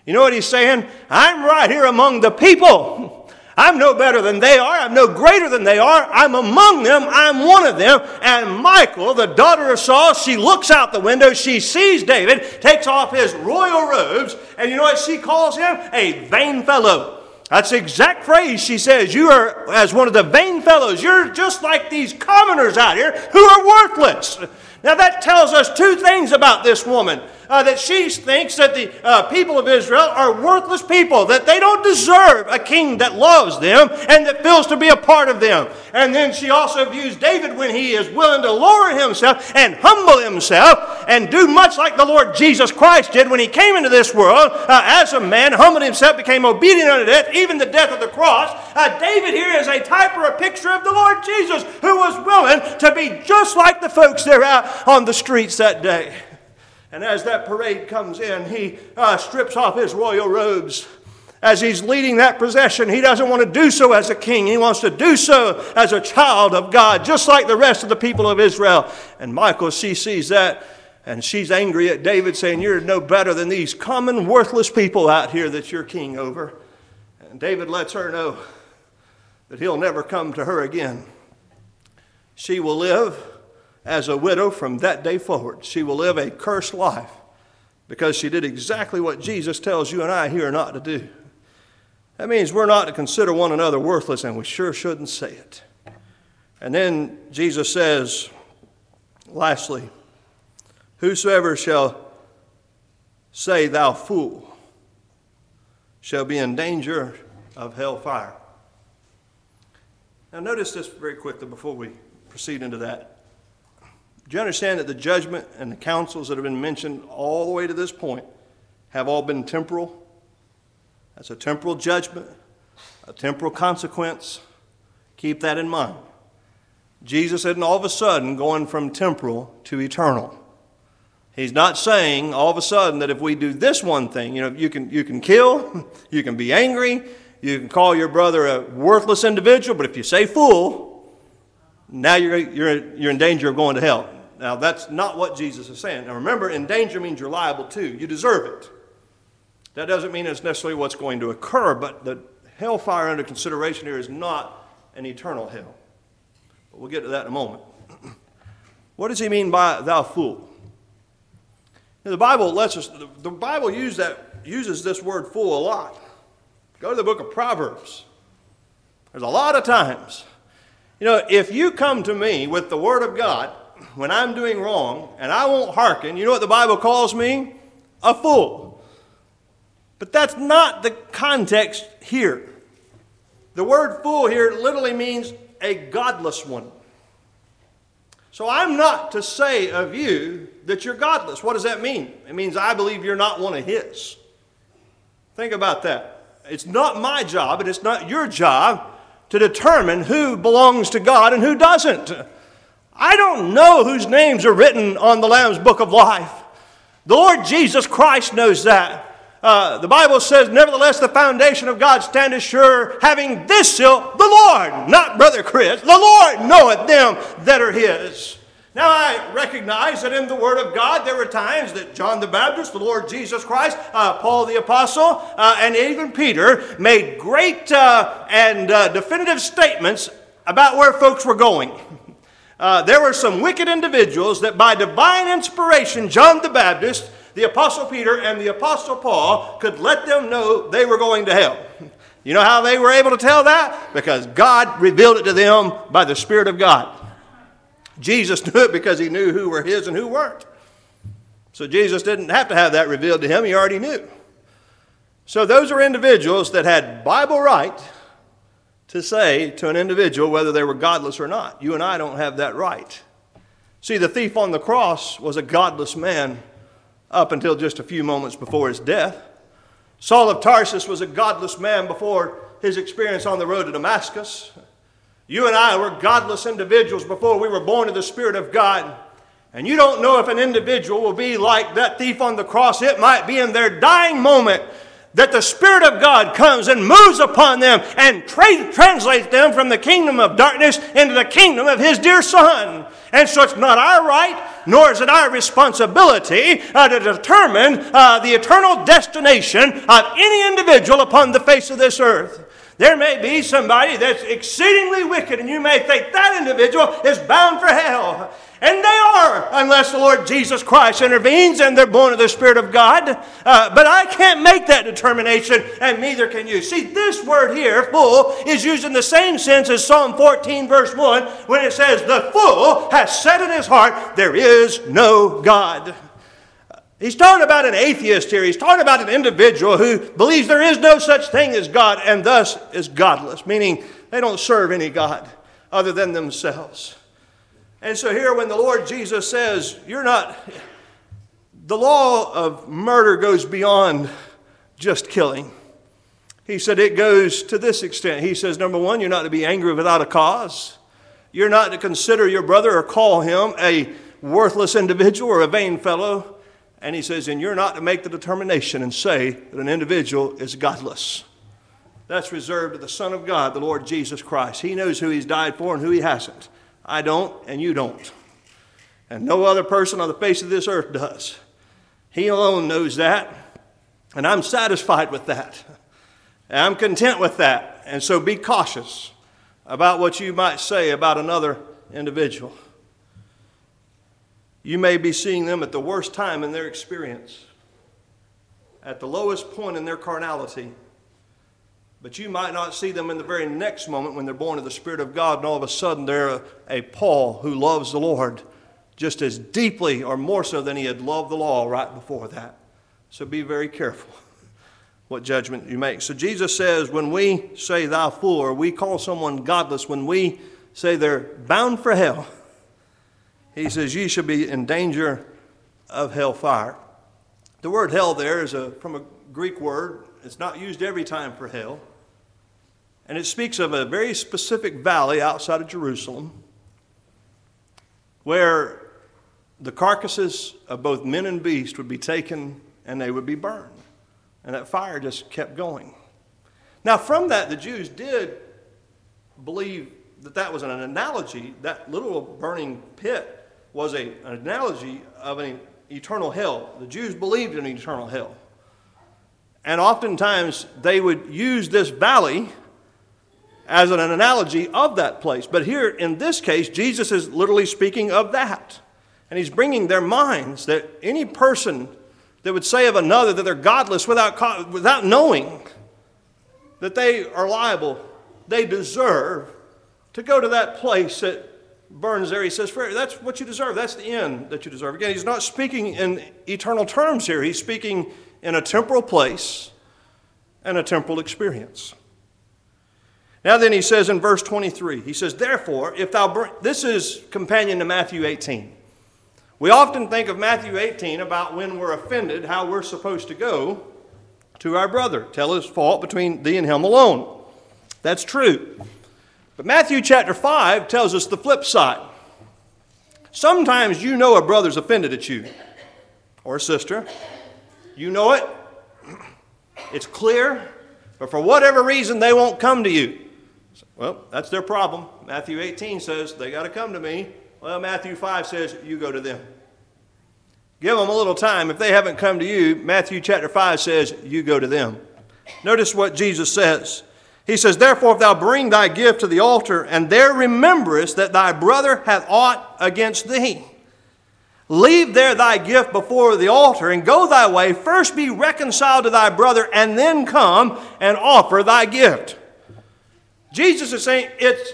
You know what he's saying? I'm right here among the people. I'm no better than they are. I'm no greater than they are. I'm among them. I'm one of them. And Michal, the daughter of Saul, she looks out the window. She sees David, takes off his royal robes, and you know what she calls him? A vain fellow. That's the exact phrase she says. You are as one of the vain fellows. You're just like these commoners out here who are worthless. Now that tells us two things about this woman uh, that she thinks that the uh, people of Israel are worthless people, that they don't deserve a king that loves them and that feels to be a part of them. And then she also views David when he is willing to lower himself and humble himself and do much like the Lord Jesus Christ did when he came into this world uh, as a man, humbled himself, became obedient unto death, even the death of the cross. Uh, David here is a type or a picture of the Lord Jesus who was willing to be just like the folks there out on the streets that day. And as that parade comes in, he uh, strips off his royal robes. As he's leading that procession, he doesn't want to do so as a king. He wants to do so as a child of God, just like the rest of the people of Israel. And Michal, she sees that, and she's angry at David, saying, You're no better than these common, worthless people out here that you're king over. And David lets her know that he'll never come to her again. She will live as a widow from that day forward. She will live a cursed life because she did exactly what Jesus tells you and I here not to do. That means we're not to consider one another worthless, and we sure shouldn't say it. And then Jesus says, lastly, Whosoever shall say, Thou fool, shall be in danger of hell fire. Now, notice this very quickly before we proceed into that. Do you understand that the judgment and the counsels that have been mentioned all the way to this point have all been temporal? That's a temporal judgment, a temporal consequence. Keep that in mind. Jesus isn't all of a sudden going from temporal to eternal. He's not saying all of a sudden that if we do this one thing, you know, you can, you can kill, you can be angry, you can call your brother a worthless individual, but if you say fool, now you're, you're, you're in danger of going to hell. Now, that's not what Jesus is saying. Now, remember, in danger means you're liable too. You deserve it. That doesn't mean it's necessarily what's going to occur, but the hellfire under consideration here is not an eternal hell. But we'll get to that in a moment. what does he mean by thou fool? Now, the Bible lets us, the Bible use that, uses this word fool a lot. Go to the book of Proverbs. There's a lot of times. You know, if you come to me with the word of God when I'm doing wrong and I won't hearken, you know what the Bible calls me? A fool. But that's not the context here. The word fool here literally means a godless one. So I'm not to say of you that you're godless. What does that mean? It means I believe you're not one of His. Think about that. It's not my job and it's not your job to determine who belongs to God and who doesn't. I don't know whose names are written on the Lamb's book of life. The Lord Jesus Christ knows that. Uh, the Bible says, Nevertheless, the foundation of God standeth sure, having this seal, the Lord, not Brother Chris, the Lord knoweth them that are his. Now, I recognize that in the Word of God, there were times that John the Baptist, the Lord Jesus Christ, uh, Paul the Apostle, uh, and even Peter made great uh, and uh, definitive statements about where folks were going. Uh, there were some wicked individuals that, by divine inspiration, John the Baptist the Apostle Peter and the Apostle Paul could let them know they were going to hell. You know how they were able to tell that? Because God revealed it to them by the Spirit of God. Jesus knew it because he knew who were his and who weren't. So Jesus didn't have to have that revealed to him, he already knew. So those are individuals that had Bible right to say to an individual whether they were godless or not. You and I don't have that right. See, the thief on the cross was a godless man up until just a few moments before his death. Saul of Tarsus was a godless man before his experience on the road to Damascus. You and I were godless individuals before we were born of the Spirit of God. And you don't know if an individual will be like that thief on the cross. It might be in their dying moment that the Spirit of God comes and moves upon them and tra- translates them from the kingdom of darkness into the kingdom of His dear Son. And so it's not our right, nor is it our responsibility uh, to determine uh, the eternal destination of any individual upon the face of this earth. There may be somebody that's exceedingly wicked, and you may think that individual is bound for hell. And they are, unless the Lord Jesus Christ intervenes and they're born of the Spirit of God. Uh, but I can't make that determination, and neither can you. See, this word here, fool, is used in the same sense as Psalm 14, verse 1, when it says, The fool has said in his heart, There is no God. He's talking about an atheist here. He's talking about an individual who believes there is no such thing as God and thus is godless, meaning they don't serve any God other than themselves. And so here, when the Lord Jesus says, You're not, the law of murder goes beyond just killing. He said it goes to this extent. He says, Number one, you're not to be angry without a cause. You're not to consider your brother or call him a worthless individual or a vain fellow. And he says, And you're not to make the determination and say that an individual is godless. That's reserved to the Son of God, the Lord Jesus Christ. He knows who he's died for and who he hasn't. I don't, and you don't. And no other person on the face of this earth does. He alone knows that, and I'm satisfied with that. And I'm content with that. And so be cautious about what you might say about another individual. You may be seeing them at the worst time in their experience, at the lowest point in their carnality. But you might not see them in the very next moment when they're born of the Spirit of God, and all of a sudden they're a, a Paul who loves the Lord just as deeply or more so than he had loved the law right before that. So be very careful what judgment you make. So Jesus says, when we say thou fool, or we call someone godless, when we say they're bound for hell, he says, ye should be in danger of hellfire. The word hell there is a, from a Greek word. It's not used every time for hell. And it speaks of a very specific valley outside of Jerusalem where the carcasses of both men and beast would be taken and they would be burned. And that fire just kept going. Now, from that, the Jews did believe that that was an analogy, that little burning pit was a, an analogy of an eternal hell. The Jews believed in eternal hell. And oftentimes they would use this valley as an analogy of that place. But here in this case, Jesus is literally speaking of that. And he's bringing their minds that any person that would say of another that they're godless without, without knowing that they are liable, they deserve to go to that place that burns there. He says, That's what you deserve. That's the end that you deserve. Again, he's not speaking in eternal terms here, he's speaking in a temporal place and a temporal experience. Now, then, he says in verse 23, he says, Therefore, if thou bring, this is companion to Matthew 18. We often think of Matthew 18 about when we're offended, how we're supposed to go to our brother. Tell his fault between thee and him alone. That's true. But Matthew chapter 5 tells us the flip side. Sometimes you know a brother's offended at you or a sister. You know it, it's clear, but for whatever reason they won't come to you. Well, that's their problem. Matthew 18 says they got to come to me. Well, Matthew 5 says, you go to them. Give them a little time. If they haven't come to you, Matthew chapter 5 says, you go to them. Notice what Jesus says. He says, Therefore, if thou bring thy gift to the altar, and there rememberest that thy brother hath aught against thee, leave there thy gift before the altar, and go thy way. First be reconciled to thy brother, and then come and offer thy gift. Jesus is saying it's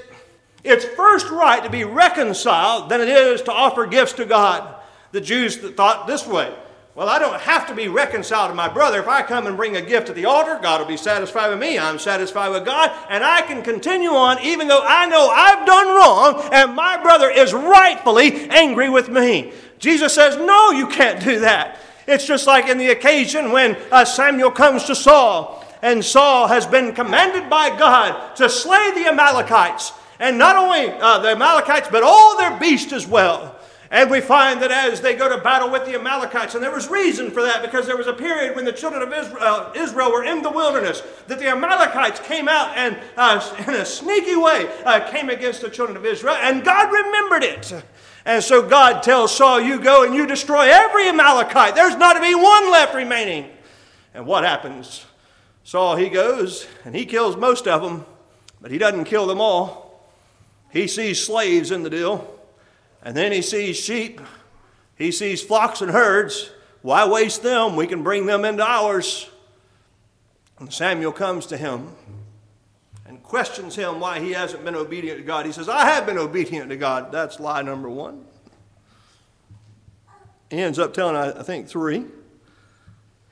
it's first right to be reconciled than it is to offer gifts to God. The Jews thought this way well, I don't have to be reconciled to my brother. If I come and bring a gift to the altar, God will be satisfied with me. I'm satisfied with God. And I can continue on even though I know I've done wrong and my brother is rightfully angry with me. Jesus says, No, you can't do that. It's just like in the occasion when uh, Samuel comes to Saul, and Saul has been commanded by God to slay the Amalekites and not only uh, the Amalekites, but all their beasts as well. And we find that as they go to battle with the Amalekites, and there was reason for that because there was a period when the children of Israel, uh, Israel were in the wilderness that the Amalekites came out and uh, in a sneaky way uh, came against the children of Israel, and God remembered it. And so God tells Saul, You go and you destroy every Amalekite. There's not to be one left remaining. And what happens? Saul, he goes and he kills most of them, but he doesn't kill them all. He sees slaves in the deal, and then he sees sheep. He sees flocks and herds. Why waste them? We can bring them into ours. And Samuel comes to him and questions him why he hasn't been obedient to God. He says, I have been obedient to God. That's lie number one. He ends up telling, I think, three.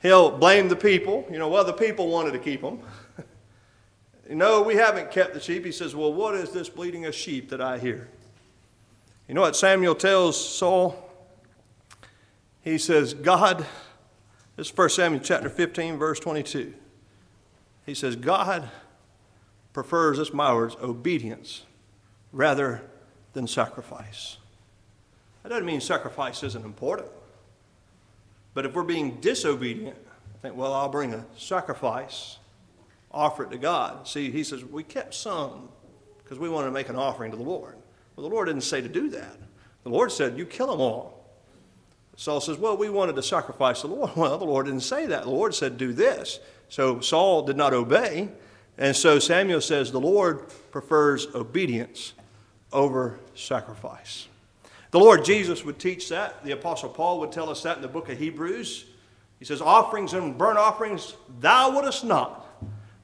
He'll blame the people. You know, well, the people wanted to keep them. No, we haven't kept the sheep. He says, Well, what is this bleating of sheep that I hear? You know what Samuel tells Saul? He says, God, this is 1 Samuel chapter 15, verse 22. He says, God prefers, this my words, obedience rather than sacrifice. That doesn't mean sacrifice isn't important. But if we're being disobedient, I think, well, I'll bring a sacrifice offer it to God. See, he says, we kept some because we wanted to make an offering to the Lord. Well, the Lord didn't say to do that. The Lord said, you kill them all. Saul says, well, we wanted to sacrifice the Lord. Well, the Lord didn't say that. The Lord said, do this. So Saul did not obey. And so Samuel says, the Lord prefers obedience over sacrifice. The Lord Jesus would teach that. The Apostle Paul would tell us that in the book of Hebrews. He says, Offerings and burnt offerings thou wouldest not,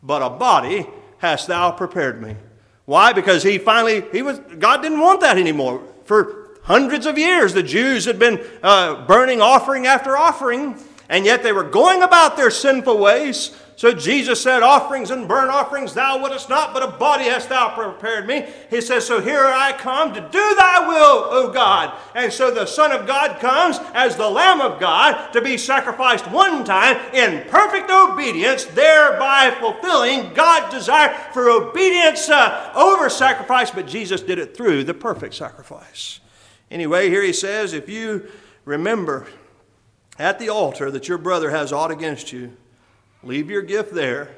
but a body hast thou prepared me. Why? Because he finally, he was, God didn't want that anymore. For hundreds of years, the Jews had been uh, burning offering after offering, and yet they were going about their sinful ways. So Jesus said, Offerings and burnt offerings thou wouldest not, but a body hast thou prepared me. He says, So here I come to do thy will, O God. And so the Son of God comes as the Lamb of God to be sacrificed one time in perfect obedience, thereby fulfilling God's desire for obedience uh, over sacrifice. But Jesus did it through the perfect sacrifice. Anyway, here he says, If you remember at the altar that your brother has aught against you, leave your gift there.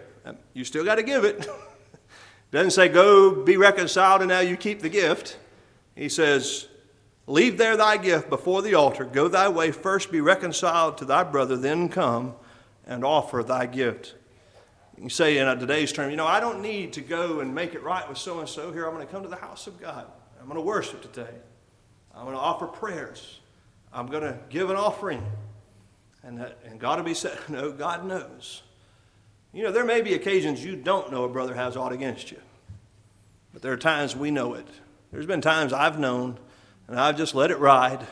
You still got to give it. Doesn't say go be reconciled and now you keep the gift. He says, Leave there thy gift before the altar. Go thy way. First be reconciled to thy brother, then come and offer thy gift. You say in today's term, you know, I don't need to go and make it right with so and so. Here, I'm going to come to the house of God. I'm going to worship today. I'm going to offer prayers. I'm going to give an offering. And, that, and God will be said, no, God knows. You know, there may be occasions you don't know a brother has aught against you, but there are times we know it. There's been times I've known, and I've just let it ride.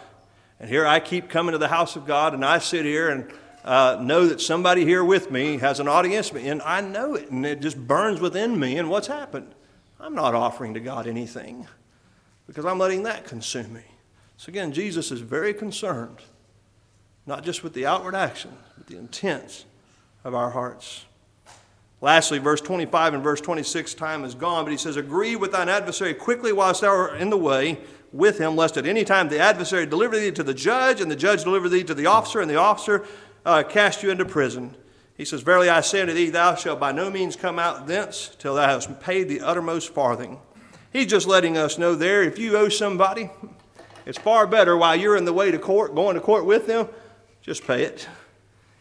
And here I keep coming to the house of God, and I sit here and uh, know that somebody here with me has an aught against me, and I know it, and it just burns within me. And what's happened? I'm not offering to God anything because I'm letting that consume me. So again, Jesus is very concerned, not just with the outward action, but the intents of our hearts. Lastly, verse 25 and verse 26, time is gone, but he says, Agree with thine adversary quickly whilst thou art in the way with him, lest at any time the adversary deliver thee to the judge, and the judge deliver thee to the officer, and the officer uh, cast you into prison. He says, Verily I say unto thee, thou shalt by no means come out thence till thou hast paid the uttermost farthing. He's just letting us know there, if you owe somebody, it's far better while you're in the way to court, going to court with them, just pay it.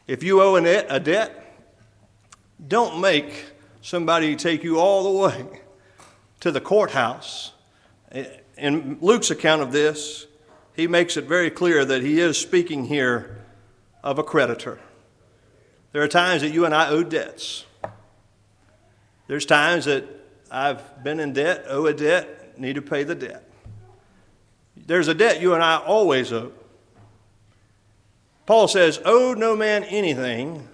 If you owe a debt, don't make somebody take you all the way to the courthouse. In Luke's account of this, he makes it very clear that he is speaking here of a creditor. There are times that you and I owe debts. There's times that I've been in debt, owe a debt, need to pay the debt. There's a debt you and I always owe. Paul says, Owe no man anything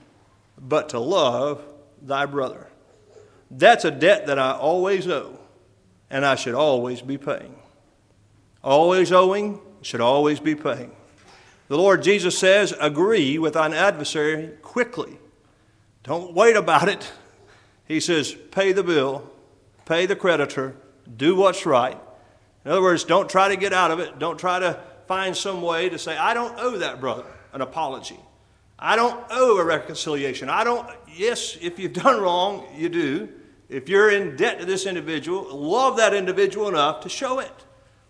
but to love thy brother. That's a debt that I always owe, and I should always be paying. Always owing, should always be paying. The Lord Jesus says, Agree with thine adversary quickly. Don't wait about it. He says, Pay the bill, pay the creditor, do what's right. In other words, don't try to get out of it. Don't try to find some way to say, I don't owe that brother an apology. I don't owe a reconciliation. I don't, yes, if you've done wrong, you do. If you're in debt to this individual, love that individual enough to show it.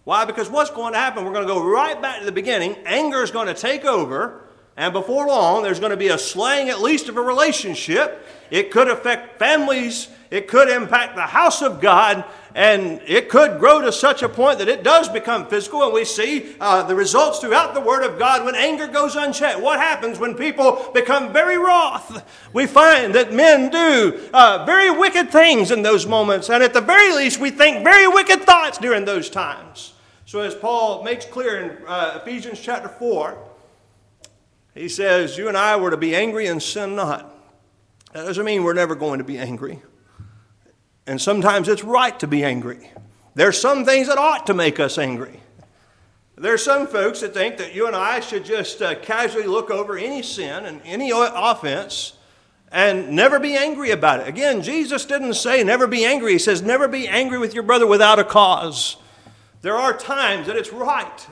Why? Because what's going to happen? We're going to go right back to the beginning. Anger is going to take over, and before long, there's going to be a slaying, at least, of a relationship. It could affect families, it could impact the house of God, and it could grow to such a point that it does become physical. And we see uh, the results throughout the Word of God when anger goes unchecked. What happens when people become very wroth? We find that men do uh, very wicked things in those moments, and at the very least, we think very wicked thoughts during those times. So, as Paul makes clear in uh, Ephesians chapter 4, he says, You and I were to be angry and sin not. That doesn't mean we're never going to be angry. And sometimes it's right to be angry. There's some things that ought to make us angry. There's some folks that think that you and I should just uh, casually look over any sin and any offense and never be angry about it. Again, Jesus didn't say never be angry. He says never be angry with your brother without a cause. There are times that it's right.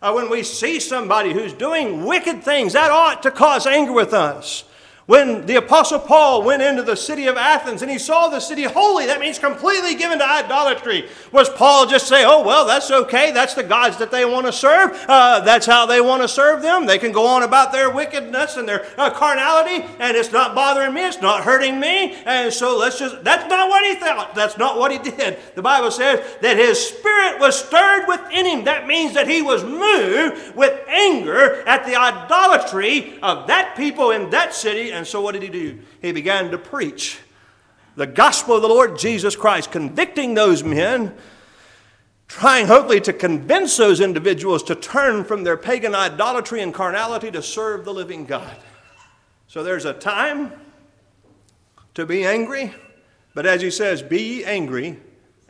Uh, when we see somebody who's doing wicked things, that ought to cause anger with us. When the Apostle Paul went into the city of Athens and he saw the city wholly, that means completely given to idolatry. Was Paul just say, oh, well, that's okay. That's the gods that they want to serve. Uh, that's how they want to serve them. They can go on about their wickedness and their uh, carnality, and it's not bothering me. It's not hurting me. And so let's just, that's not what he thought. That's not what he did. The Bible says that his spirit was stirred within him. That means that he was moved with anger at the idolatry of that people in that city and so what did he do? He began to preach the gospel of the Lord Jesus Christ, convicting those men, trying hopefully to convince those individuals to turn from their pagan idolatry and carnality to serve the living God. So there's a time to be angry, but as he says, be angry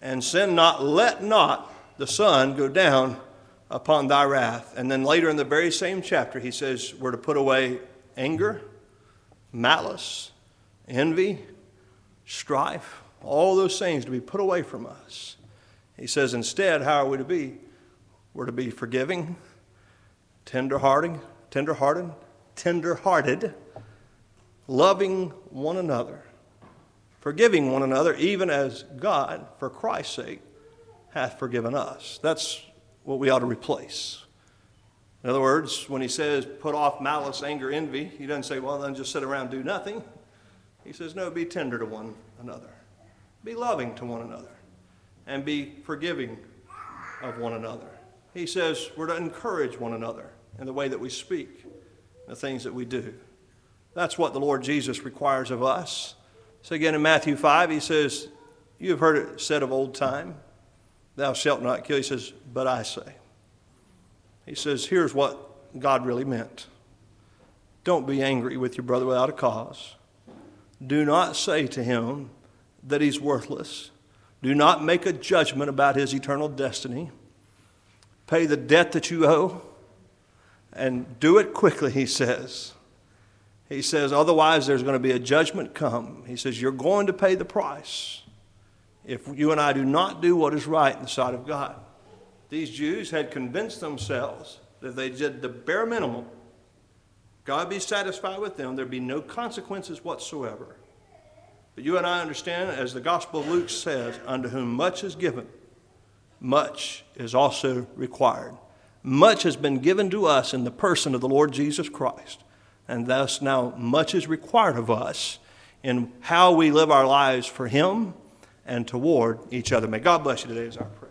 and sin not, let not the sun go down upon thy wrath. And then later in the very same chapter, he says we're to put away anger malice, envy, strife, all those things to be put away from us. He says, instead, how are we to be? We're to be forgiving, tender-hearted, tender-hearted, tender-hearted, loving one another, forgiving one another, even as God, for Christ's sake, hath forgiven us. That's what we ought to replace. In other words, when he says put off malice, anger, envy, he doesn't say, well, then just sit around and do nothing. He says, no, be tender to one another, be loving to one another, and be forgiving of one another. He says we're to encourage one another in the way that we speak, the things that we do. That's what the Lord Jesus requires of us. So again in Matthew 5, he says, You have heard it said of old time, Thou shalt not kill. He says, But I say. He says, here's what God really meant don't be angry with your brother without a cause. Do not say to him that he's worthless. Do not make a judgment about his eternal destiny. Pay the debt that you owe and do it quickly, he says. He says, otherwise, there's going to be a judgment come. He says, you're going to pay the price if you and I do not do what is right in the sight of God. These Jews had convinced themselves that they did the bare minimum, God be satisfied with them, there'd be no consequences whatsoever. But you and I understand, as the Gospel of Luke says, unto whom much is given, much is also required. Much has been given to us in the person of the Lord Jesus Christ, and thus now much is required of us in how we live our lives for Him and toward each other. May God bless you today as our prayer.